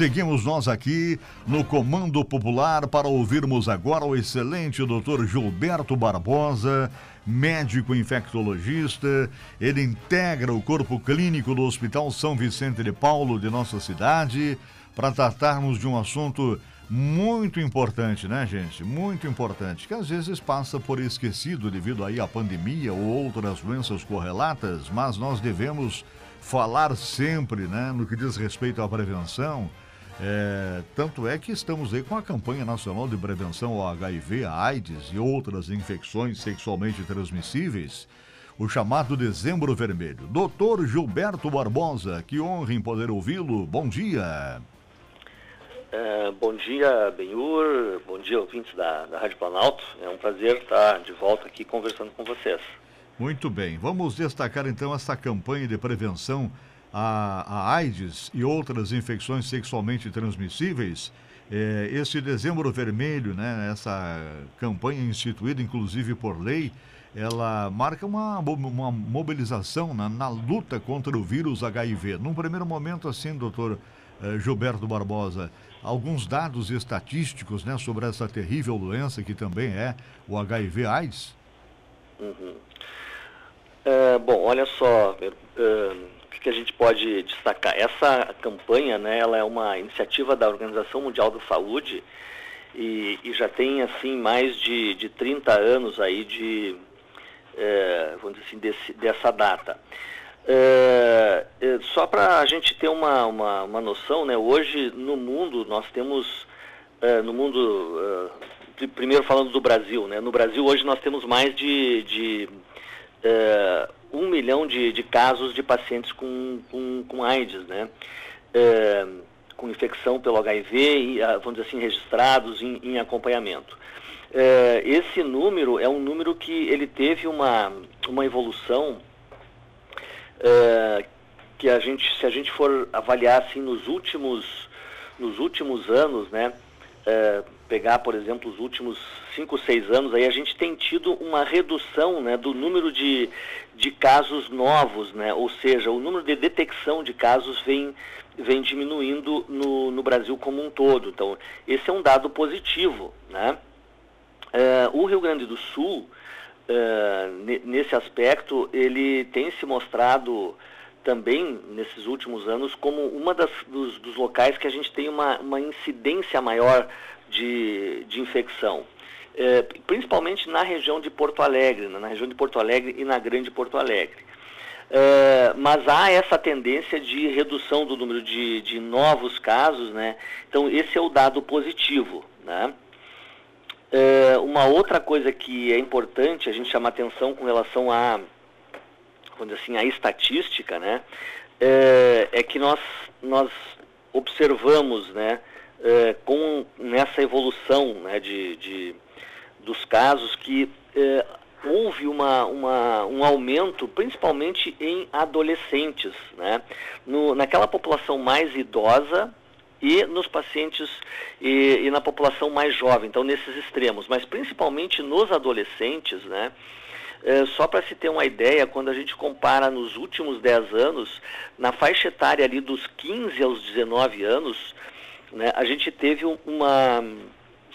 Seguimos nós aqui no Comando Popular para ouvirmos agora o excelente doutor Gilberto Barbosa, médico infectologista. Ele integra o corpo clínico do Hospital São Vicente de Paulo de nossa cidade para tratarmos de um assunto muito importante, né, gente? Muito importante, que às vezes passa por esquecido devido aí à pandemia ou outras doenças correlatas, mas nós devemos falar sempre, né, no que diz respeito à prevenção. É, tanto é que estamos aí com a campanha nacional de prevenção ao HIV, AIDS e outras infecções sexualmente transmissíveis, o chamado Dezembro Vermelho. Doutor Gilberto Barbosa, que honra em poder ouvi-lo. Bom dia. É, bom dia, Benhur. Bom dia, ouvintes da, da Rádio Planalto. É um prazer estar de volta aqui conversando com vocês. Muito bem. Vamos destacar então essa campanha de prevenção à, à AIDS e outras infecções sexualmente transmissíveis. É, esse dezembro vermelho, né, essa campanha instituída inclusive por lei, ela marca uma, uma mobilização na, na luta contra o vírus HIV. Num primeiro momento, assim, doutor eh, Gilberto Barbosa, alguns dados estatísticos né, sobre essa terrível doença que também é o HIV-AIDS? Uhum. É, bom, olha só, que a gente pode destacar? Essa campanha, né, ela é uma iniciativa da Organização Mundial da Saúde e, e já tem, assim, mais de, de 30 anos aí de, é, vamos dizer assim, desse, dessa data. É, é, só para a gente ter uma, uma, uma, noção, né, hoje no mundo nós temos, no mundo, primeiro falando do Brasil, né, no Brasil hoje nós temos mais de, de um milhão de, de, casos de pacientes com, com, com AIDS, né, é, com infecção pelo HIV, e, vamos dizer assim, registrados em, em acompanhamento. esse número é um número que ele teve uma, uma evolução é, que a gente, se a gente for avaliar assim nos últimos, nos últimos anos, né, é, pegar, por exemplo, os últimos 5, 6 anos, aí a gente tem tido uma redução né, do número de, de casos novos, né, ou seja, o número de detecção de casos vem, vem diminuindo no, no Brasil como um todo. Então, esse é um dado positivo. Né? É, o Rio Grande do Sul, uh, nesse aspecto, ele tem se mostrado também nesses últimos anos como uma das, dos, dos locais que a gente tem uma, uma incidência maior de, de infecção. É, principalmente na região de Porto Alegre, né, na região de Porto Alegre e na Grande Porto Alegre. É, mas há essa tendência de redução do número de, de novos casos, né? Então esse é o dado positivo, né? É, uma outra coisa que é importante a gente chamar atenção com relação a, dizer assim, a estatística, né, é, é, que nós, nós observamos, né, é, com nessa evolução, né, de, de dos casos que é, houve uma, uma, um aumento, principalmente em adolescentes, né, no, naquela população mais idosa, e nos pacientes e, e, na população mais jovem, então nesses extremos, mas principalmente nos adolescentes, né? É, só para se ter uma ideia, quando a gente compara nos últimos 10 anos, na faixa etária ali dos 15 aos 19 anos, né, a gente teve uma,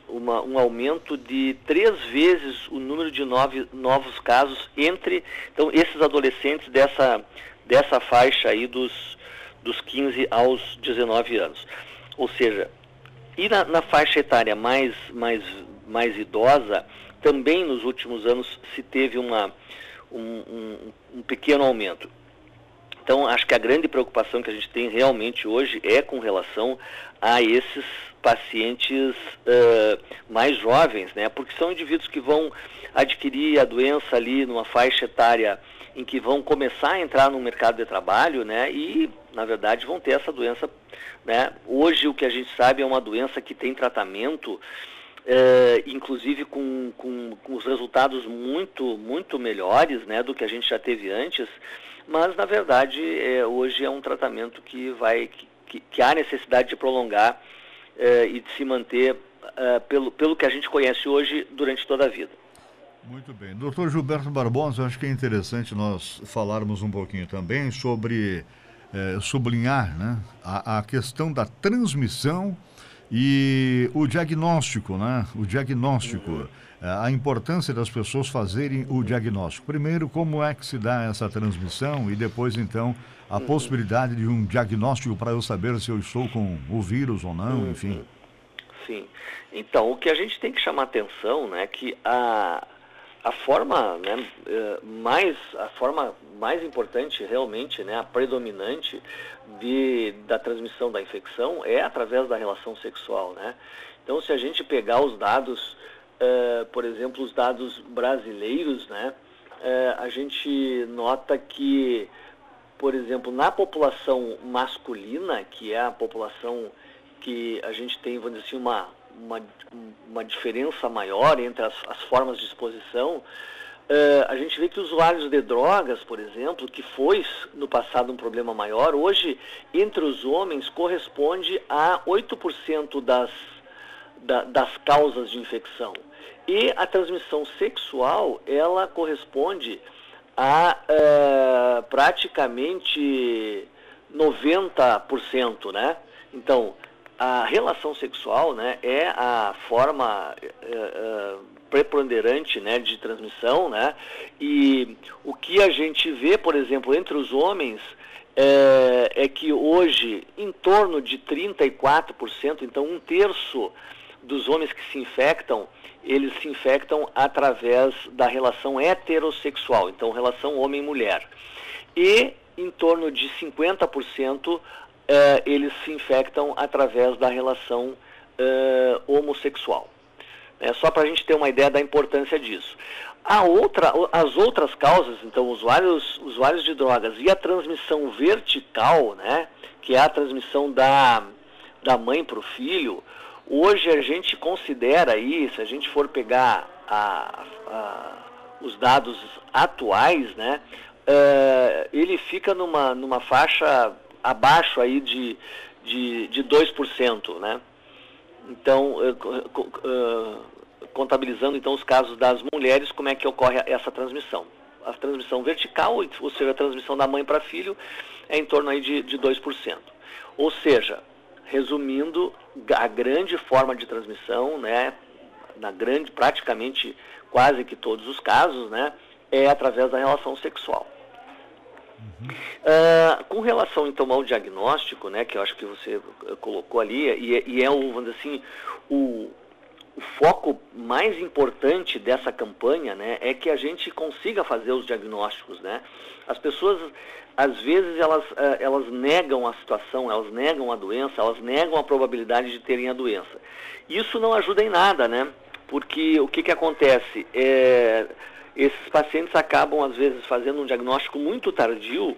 uma, um aumento de três vezes o número de nove, novos casos entre então, esses adolescentes dessa, dessa faixa aí dos, dos 15 aos 19 anos. Ou seja, e na, na faixa etária mais, mais, mais idosa, também nos últimos anos se teve uma, um, um, um pequeno aumento. Então, acho que a grande preocupação que a gente tem realmente hoje é com relação a esses pacientes uh, mais jovens, né? Porque são indivíduos que vão adquirir a doença ali numa faixa etária em que vão começar a entrar no mercado de trabalho, né? E na verdade vão ter essa doença, né? Hoje o que a gente sabe é uma doença que tem tratamento, é, inclusive com, com, com, os resultados muito muito melhores, né? Do que a gente já teve antes, mas na verdade é, hoje é um tratamento que vai que, que há necessidade de prolongar é, e de se manter pelo, pelo que a gente conhece hoje durante toda a vida. Muito bem. Doutor Gilberto Barbosa, acho que é interessante nós falarmos um pouquinho também sobre sublinhar né, a, a, questão da transmissão e o diagnóstico, né? O diagnóstico. Uhum. A importância das pessoas fazerem o diagnóstico. Primeiro, como é que se dá essa transmissão e depois, então, a uhum. possibilidade de um diagnóstico para eu saber se eu estou com o vírus ou não, uhum. enfim. Sim. Então, o que a gente tem que chamar atenção, né, é que a, a forma né, eh, mais a forma mais importante realmente né, a predominante de, da transmissão da infecção é através da relação sexual né. Então se a gente pegar os dados uh, por exemplo os dados brasileiros né uh, a gente nota que por exemplo na população masculina que é a população que a gente tem vamos dizer assim uma uma, uma diferença maior entre as, as formas de exposição, uh, a gente vê que usuários de drogas, por exemplo, que foi no passado um problema maior, hoje entre os homens corresponde a 8% das, da, das causas de infecção. E a transmissão sexual, ela corresponde a uh, praticamente 90%, né? Então, a relação sexual né, é a forma é, é, preponderante né, de transmissão, né? E o que a gente vê, por exemplo, entre os homens é, é que hoje em torno de 34%, então um terço dos homens que se infectam, eles se infectam através da relação heterossexual, então relação homem-mulher. E em torno de 50% uh, eles se infectam através da relação uh, homossexual. É só para a gente ter uma ideia da importância disso. A outra, as outras causas, então, usuários, usuários de drogas e a transmissão vertical, né, que é a transmissão da, da mãe para o filho, hoje a gente considera aí, se a gente for pegar a, a, os dados atuais, né, uh, ele fica numa, numa faixa abaixo aí de, de, de 2%, né? Então, uh, contabilizando então os casos das mulheres, como é que ocorre essa transmissão? A transmissão vertical, ou seja, a transmissão da mãe para filho, é em torno aí de, de 2%. Ou seja, resumindo, a grande forma de transmissão, né, na grande, praticamente quase que todos os casos, né, é através da relação sexual. Uh, com relação então ao diagnóstico, né, que eu acho que você eh, colocou ali, e, é, e é dizer assim, o, o foco mais importante dessa campanha, né, é que a gente consiga fazer os diagnósticos, né? As pessoas, às vezes, elas, uh, elas negam a situação, elas negam a doença, elas negam a probabilidade de terem a doença. Isso não ajuda em nada, né? Porque o que que acontece? É esses pacientes acabam, às vezes, fazendo um diagnóstico muito tardio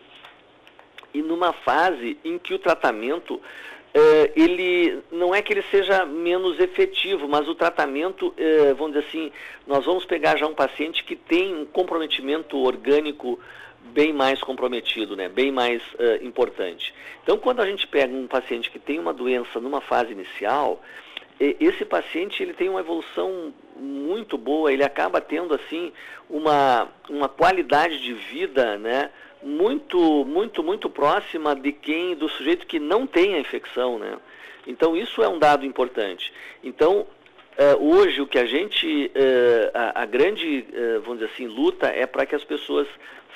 e numa fase em que o tratamento eh, ele não é que ele seja menos efetivo, mas o tratamento, eh, vamos dizer assim, nós vamos pegar já um paciente que tem um comprometimento orgânico bem mais comprometido, né, bem mais uh, importante. Então, quando a gente pega um paciente que tem uma doença numa fase inicial, esse paciente ele tem uma evolução muito boa, ele acaba tendo assim uma, uma qualidade de vida, né, muito muito muito próxima de quem do sujeito que não tem a infecção, né? Então isso é um dado importante. Então uh, hoje o que a gente uh, a, grande uh, vamos dizer assim luta é para que as pessoas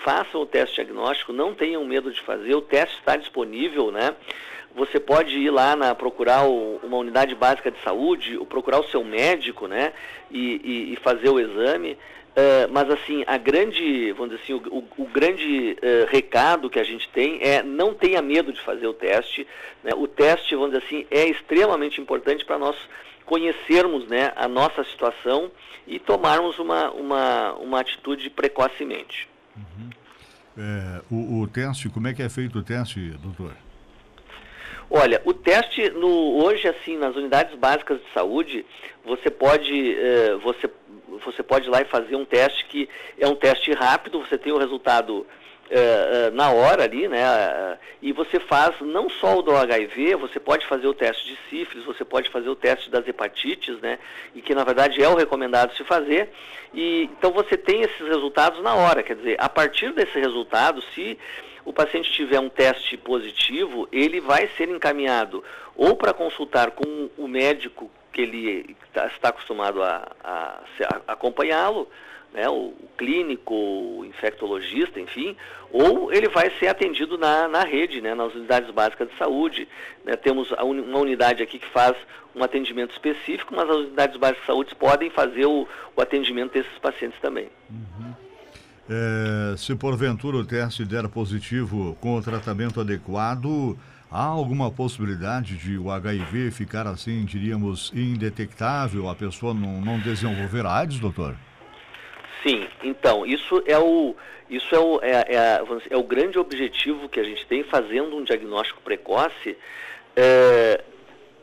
façam o teste diagnóstico, não tenham medo de fazer. O teste está disponível, né? você pode ir lá na, procurar o, uma unidade básica de saúde, procurar o seu médico, né, e, e, e fazer o exame. Uh, mas assim, a grande, vamos dizer assim, o, o, o grande uh, recado que a gente tem é não tenha medo de fazer o teste. Né? O teste, vamos dizer assim, é extremamente importante para nós conhecermos né, a nossa situação e tomarmos uma, uma, uma atitude precocemente. Uhum. É, o, o teste, como é que é feito o teste, doutor? Olha, o teste no, hoje, assim, nas unidades básicas de saúde, você pode, eh, você, você pode ir lá e fazer um teste que é um teste rápido, você tem o resultado eh, eh, na hora ali, né? E você faz não só o do HIV, você pode fazer o teste de sífilis, você pode fazer o teste das hepatites, né? E que na verdade é o recomendado se fazer. E então você tem esses resultados na hora, quer dizer, a partir desse resultado, se o paciente tiver um teste positivo, ele vai ser encaminhado ou para consultar com o médico que ele tá, está acostumado a, a, a acompanhá-lo, né, o, clínico, o infectologista, enfim, ou ele vai ser atendido na, na rede, né, nas unidades básicas de saúde. Né, temos uma unidade aqui que faz um atendimento específico, mas as unidades básicas de saúde podem fazer o, o atendimento desses pacientes também. Uhum. É, se porventura o teste der positivo com o tratamento adequado, há alguma possibilidade de o HIV ficar assim, diríamos, indetectável, a pessoa não, não desenvolver AIDS, doutor? Sim, então, isso é o, isso é o, é, é, é o grande objetivo que a gente tem fazendo um diagnóstico precoce. É,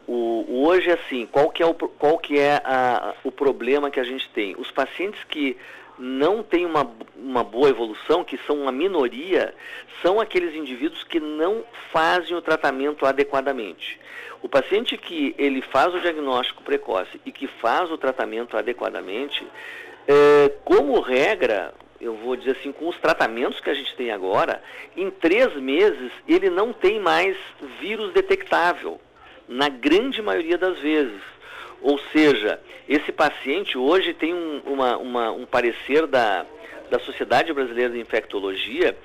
o, hoje, assim, qual que é, o, qual que é a, o problema que a gente tem? Os pacientes que não têm uma, uma boa evolução, que são uma minoria, são aqueles indivíduos que não fazem o tratamento adequadamente. O paciente que ele faz o diagnóstico precoce e que faz o tratamento adequadamente, é, como regra, eu vou dizer assim, com os tratamentos que a gente tem agora, em três meses ele não tem mais vírus detectável, na grande maioria das vezes. Ou seja, esse paciente hoje tem um, uma, uma, um parecer da, da Sociedade Brasileira de Infectologia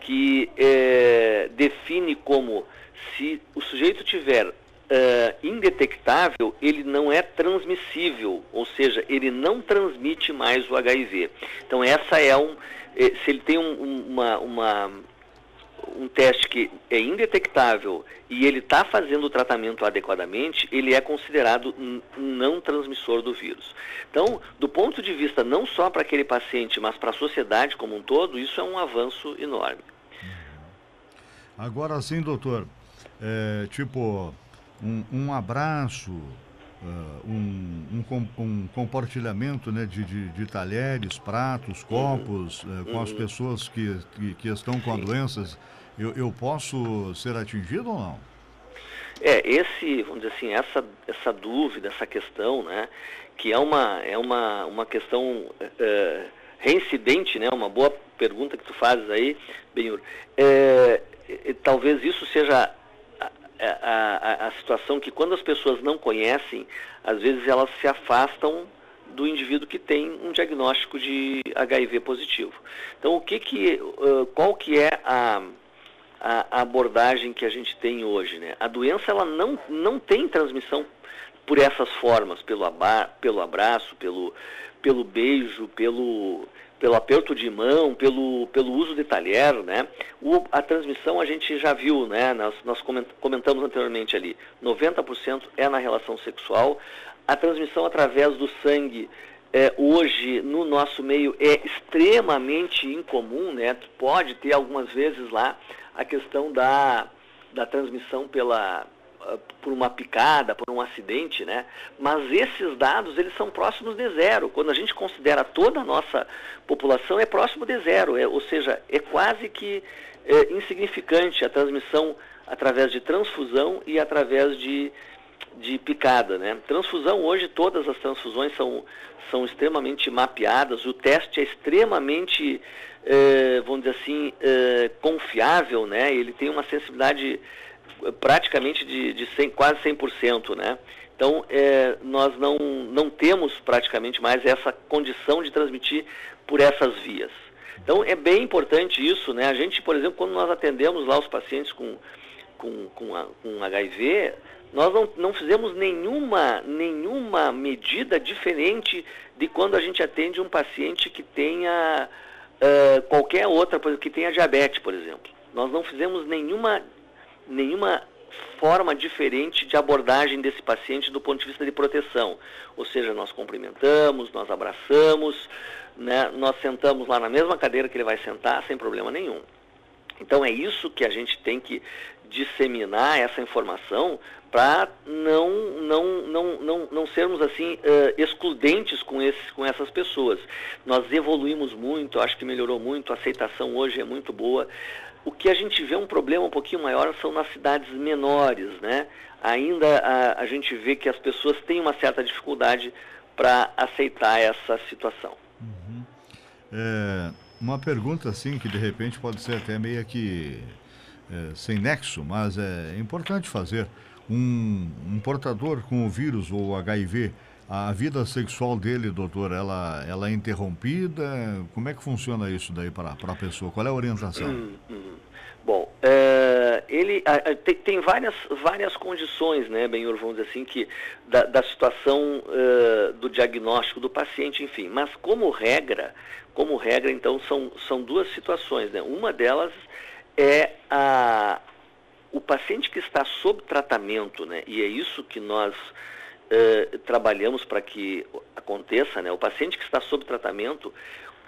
que é, define como se o sujeito tiver uh, indetectável, ele não é transmissível, ou seja, ele não transmite mais o HIV. Então essa é um, eh, se ele tem um, uma, uma, um teste que é indetectável e ele está fazendo o tratamento adequadamente, ele é considerado um não transmissor do vírus. Então, do ponto de vista não só para aquele paciente, mas para a sociedade como um todo, isso é um avanço enorme. Agora sim, doutor, é, tipo, um, um abraço, uh, um, um, um, compartilhamento né, de, de, de, talheres, pratos, copos uh, com as pessoas que, que, que estão com doenças, eu, eu posso ser atingido ou não? É, esse, vamos dizer assim, essa, essa dúvida, essa questão, né, que é uma, é uma, uma questão uh, reincidente, né, uma boa pergunta que tu fazes aí, Benhur. É, talvez isso seja é, a, a, a situação que quando as pessoas não conhecem, às vezes elas se afastam do indivíduo que tem um diagnóstico de HIV positivo. Então, o que que, qual que é a, a, abordagem que a gente tem hoje? Né? A doença ela não, não tem transmissão por essas formas, pelo, aba, pelo abraço, pelo, pelo beijo, pelo, pelo aperto de mão, pelo, pelo uso de talher, né? O, a transmissão a gente já viu, né? Nós, nós comentamos anteriormente ali, 90% é na relação sexual. A transmissão através do sangue é, hoje no nosso meio é extremamente incomum, né? Pode ter algumas vezes lá a questão da, da transmissão pela, por uma picada, por um acidente, né? Mas esses dados, eles são próximos de zero. Quando a gente considera toda a nossa população, é próximo de zero. É, ou seja, é quase que é, insignificante a transmissão através de transfusão e através de, de picada, né? Transfusão, hoje, todas as transfusões são, são extremamente mapeadas. O teste é extremamente, é, vamos dizer assim, é, confiável, né? Ele tem uma sensibilidade praticamente de, de 100, quase 100%, né? Então, é, nós não, não temos praticamente mais essa condição de transmitir por essas vias. Então, é bem importante isso, né? A gente, por exemplo, quando nós atendemos lá os pacientes com, com, com, a, com HIV, nós não, não fizemos nenhuma, nenhuma medida diferente de quando a gente atende um paciente que tenha uh, qualquer outra, que tenha diabetes, por exemplo. Nós não fizemos nenhuma nenhuma forma diferente de abordagem desse paciente do ponto de vista de proteção. Ou seja, nós cumprimentamos, nós abraçamos, né, nós sentamos lá na mesma cadeira que ele vai sentar sem problema nenhum. Então é isso que a gente tem que disseminar essa informação para não, não, não, não, não sermos assim uh, excludentes com, esses, com essas pessoas. Nós evoluímos muito, acho que melhorou muito, a aceitação hoje é muito boa. O que a gente vê um problema um pouquinho maior são nas cidades menores, né? Ainda a, a gente vê que as pessoas têm uma certa dificuldade para aceitar essa situação. Uhum. É, uma pergunta assim que de repente pode ser até meio que é, sem nexo, mas é importante fazer. Um, um portador com o vírus ou HIV, a vida sexual dele, doutor, ela, ela é interrompida? Como é que funciona isso daí para a pessoa? Qual é a orientação? Hum, hum. Ele a, a, tem, tem, várias, várias condições, né, Benhur, vamos dizer assim, que, da, da situação uh, do diagnóstico do paciente, enfim. Mas como regra, como regra, então, são, são duas situações, né? Uma delas é a, o paciente que está sob tratamento, né? E é isso que nós uh, trabalhamos para que aconteça, né? O paciente que está sob tratamento,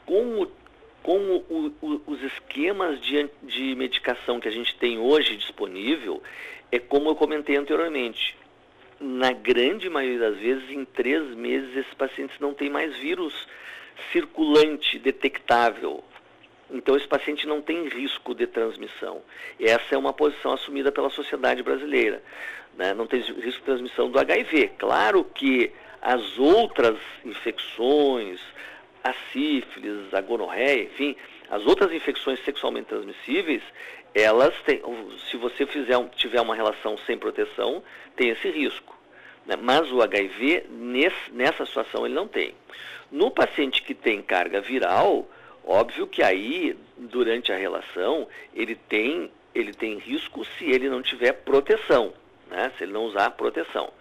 com o com o, o, os esquemas de, de medicação que a gente tem hoje disponível, é como eu comentei anteriormente. Na grande maioria das vezes, em três meses, esses pacientes não têm mais vírus circulante detectável. Então, esse paciente não tem risco de transmissão. Essa é uma posição assumida pela sociedade brasileira. Né? Não tem risco de transmissão do HIV. Claro que as outras infecções, a sífilis, a gonorreia, enfim, as outras infecções sexualmente transmissíveis, elas têm, se você fizer, tiver uma relação sem proteção, tem esse risco. Né? Mas o HIV, nesse, nessa situação, ele não tem. No paciente que tem carga viral, óbvio que aí, durante a relação, ele tem, ele tem risco se ele não tiver proteção, né? se ele não usar proteção.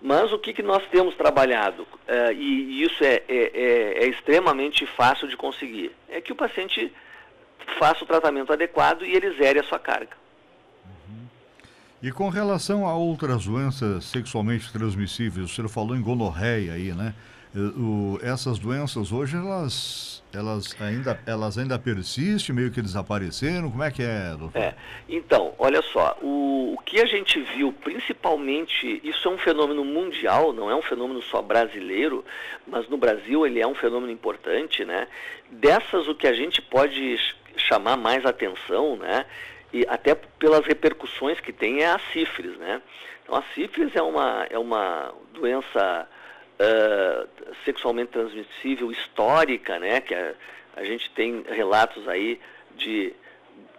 Mas o que, que nós temos trabalhado, uh, e, isso é, é, é, é, extremamente fácil de conseguir, é que o paciente faça o tratamento adequado e ele zere a sua carga. E com relação a outras doenças sexualmente transmissíveis, o senhor falou em gonorreia aí, né? O, essas doenças hoje elas, elas, ainda, elas ainda persistem, meio que desapareceram? Como é que é, doutor? É, então, olha só, o, o que a gente viu, principalmente, isso é um fenômeno mundial, não é um fenômeno só brasileiro, mas no Brasil ele é um fenômeno importante, né? Dessas, o que a gente pode chamar mais atenção, né? E até pelas repercussões que tem é a sífilis, né? Então, a sífilis é uma, é uma doença sexualmente transmissível histórica, né? Que a, a gente tem relatos aí de,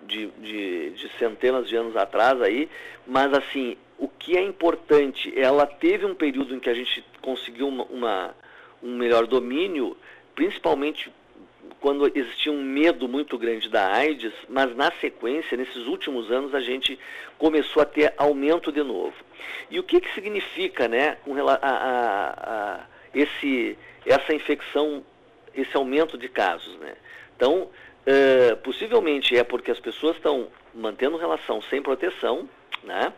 de, de, de, centenas de anos atrás aí, mas assim, o que é importante, ela teve um período em que a gente conseguiu uma, uma um melhor domínio, principalmente quando existia um medo muito grande da AIDS, mas na sequência, nesses últimos anos, a gente começou a ter aumento de novo. E o que, que significa né, com a, a, a esse, essa infecção, esse aumento de casos? Né? Então, uh, possivelmente é porque as pessoas estão mantendo relação sem proteção, né?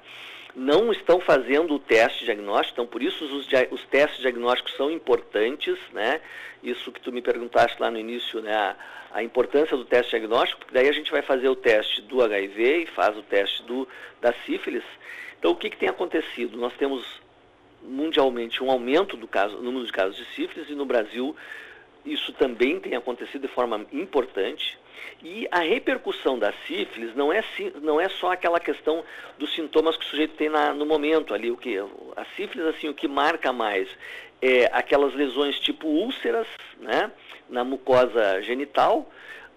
Não estão fazendo o teste diagnóstico, então por isso os, os, testes diagnósticos são importantes, né? Isso que tu me perguntaste lá no início, né? A, a, importância do teste diagnóstico, porque daí a gente vai fazer o teste do HIV e faz o teste do, da sífilis. Então o que, que tem acontecido? Nós temos mundialmente um aumento do caso, número de casos de sífilis e no Brasil isso também tem acontecido de forma importante. E a repercussão da sífilis não é, não é só aquela questão dos sintomas que o sujeito tem na, no momento ali. O que, a sífilis, assim, o que marca mais é aquelas lesões tipo úlceras, né, na mucosa genital,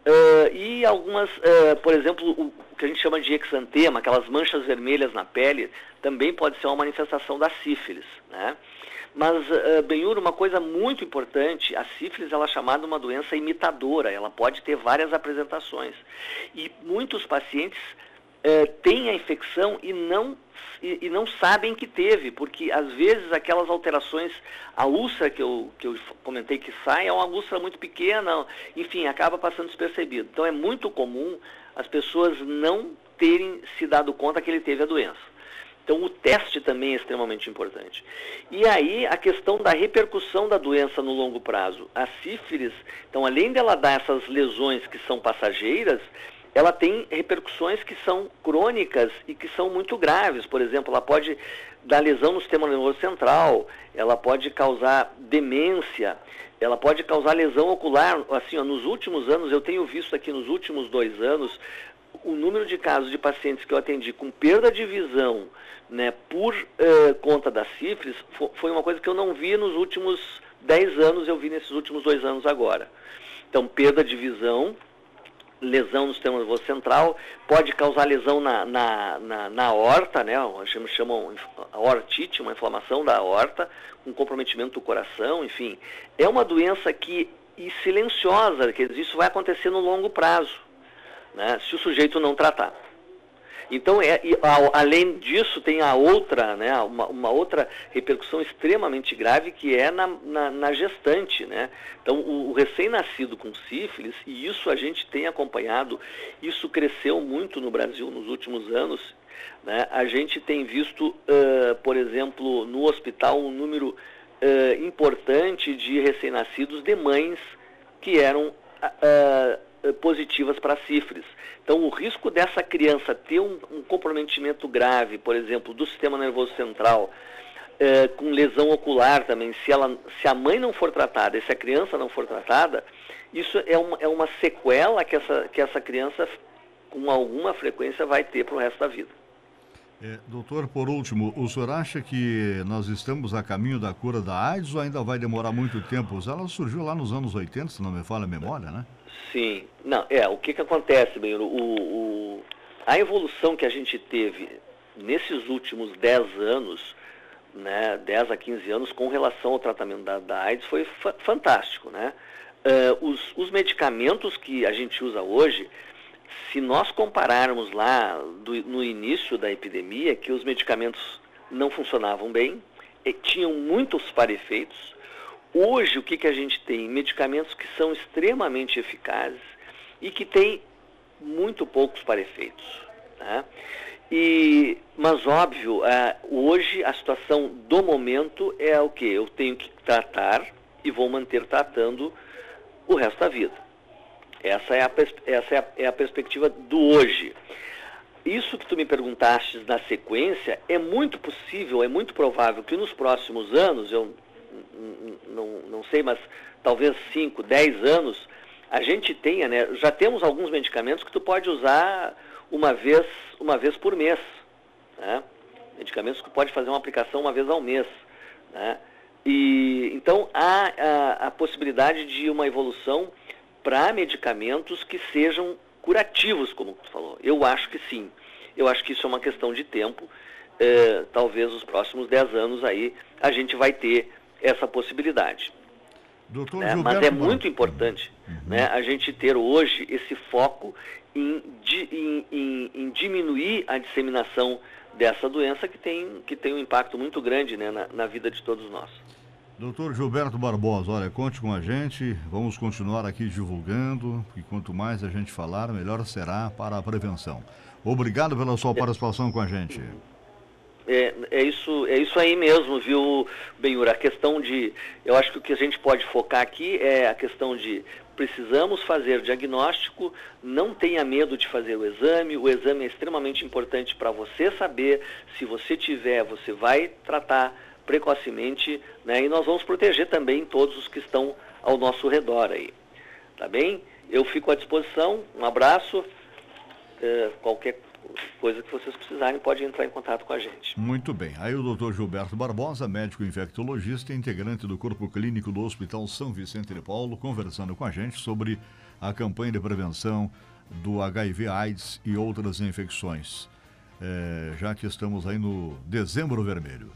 uh, e algumas, uh, por exemplo, o, que a gente chama de exantema, aquelas manchas vermelhas na pele, também pode ser uma manifestação da sífilis, né. Mas, uh, Benhur, uma coisa muito importante, a sífilis ela é chamada uma doença imitadora, ela pode ter várias apresentações. E muitos pacientes uh, têm a infecção e não, e, e, não sabem que teve, porque às vezes aquelas alterações, a úlcera que eu, que eu comentei que sai é uma úlcera muito pequena, enfim, acaba passando despercebido. Então é muito comum as pessoas não terem se dado conta que ele teve a doença. Então, o teste também é extremamente importante. E aí, a questão da repercussão da doença no longo prazo. A sífilis, então, além dela dar essas lesões que são passageiras, ela tem repercussões que são crônicas e que são muito graves. Por exemplo, ela pode dar lesão no sistema nervoso central, ela pode causar demência, ela pode causar lesão ocular. Assim, ó, nos últimos anos, eu tenho visto aqui nos últimos dois anos, o número de casos de pacientes que eu atendi com perda de visão né, por uh, conta da sífilis foi uma coisa que eu não vi nos últimos 10 anos, eu vi nesses últimos dois anos agora. Então, perda de visão, lesão no sistema nervoso central, pode causar lesão na, na, na, na né? Chamam, chamam aortite, uma inflamação da aorta, um comprometimento do coração, enfim. É uma doença que e silenciosa, quer dizer, isso vai acontecer no longo prazo, né? Se o sujeito não tratar. Então, é, e, a, além disso, tem a outra, né, uma, uma, outra repercussão extremamente grave que é na, na, na gestante. Né? Então, o, o recém-nascido com sífilis, e isso a gente tem acompanhado, isso cresceu muito no Brasil nos últimos anos. Né? A gente tem visto, uh, por exemplo, no hospital, um número uh, importante de recém-nascidos de mães que eram. Uh, positivas para sífilis. Então, o risco dessa criança ter um, um comprometimento grave, por exemplo, do sistema nervoso central, eh, com lesão ocular também, se, ela, se a mãe não for tratada e se a criança não for tratada, isso é uma, é uma sequela que essa, que essa criança, com alguma frequência, vai ter para o resto da vida. É, doutor, por último, o senhor acha que nós estamos a caminho da cura da AIDS ou ainda vai demorar muito tempo? Ela surgiu lá nos anos 80, se não me falha a memória, né? Sim. Não, é, o que que acontece, bem, o, o, a evolução que a gente teve nesses últimos 10 anos, né, 10 a 15 anos, com relação ao tratamento da, da AIDS foi fantástico, né? Uh, os, os medicamentos que a gente usa hoje, se nós compararmos lá do, no início da epidemia, que os medicamentos não funcionavam bem, tinham muitos parefeitos, Hoje, o que, que a gente tem? Medicamentos que são extremamente eficazes e que têm muito poucos parefeitos. Né? E, mas, óbvio, hoje a situação do momento é o que? Eu tenho que tratar e vou manter tratando o resto da vida. Essa é a, essa é a, é a perspectiva do hoje. Isso que tu me perguntaste na sequência, é muito possível, é muito provável que nos próximos anos, eu não, não sei, mas talvez 5, 10 anos, a gente tenha, né? Já temos alguns medicamentos que tu pode usar uma vez, uma vez por mês. Né? Medicamentos que tu pode fazer uma aplicação uma vez ao mês. Né? E, então há a, a possibilidade de uma evolução para medicamentos que sejam curativos, como tu falou. Eu acho que sim. Eu acho que isso é uma questão de tempo. É, talvez os próximos 10 anos aí a gente vai ter essa possibilidade. Né? Mas é muito importante uhum. né, a gente ter hoje esse foco em, em, em, em, diminuir a disseminação dessa doença que tem, que tem um impacto muito grande né, na, na vida de todos nós. Doutor Gilberto Barbosa, olha, conte com a gente, vamos continuar aqui divulgando, e quanto mais a gente falar, melhor será para a prevenção. Obrigado pela sua participação com a gente. É, é, isso, é isso aí mesmo, viu, Benhur? A questão de. Eu acho que o que a gente pode focar aqui é a questão de precisamos fazer diagnóstico, não tenha medo de fazer o exame, o exame é extremamente importante para você saber se você tiver, você vai tratar precocemente, né? E nós vamos proteger também todos os que estão ao nosso redor aí. Tá bem? Eu fico à disposição, um abraço, é, qualquer coisa que vocês precisarem, pode entrar em contato com a gente. Muito bem. Aí o doutor Gilberto Barbosa, médico infectologista, integrante do Corpo Clínico do Hospital São Vicente de Paulo, conversando com a gente sobre a campanha de prevenção do HIV, AIDS e outras infecções. É, já que estamos aí no dezembro vermelho.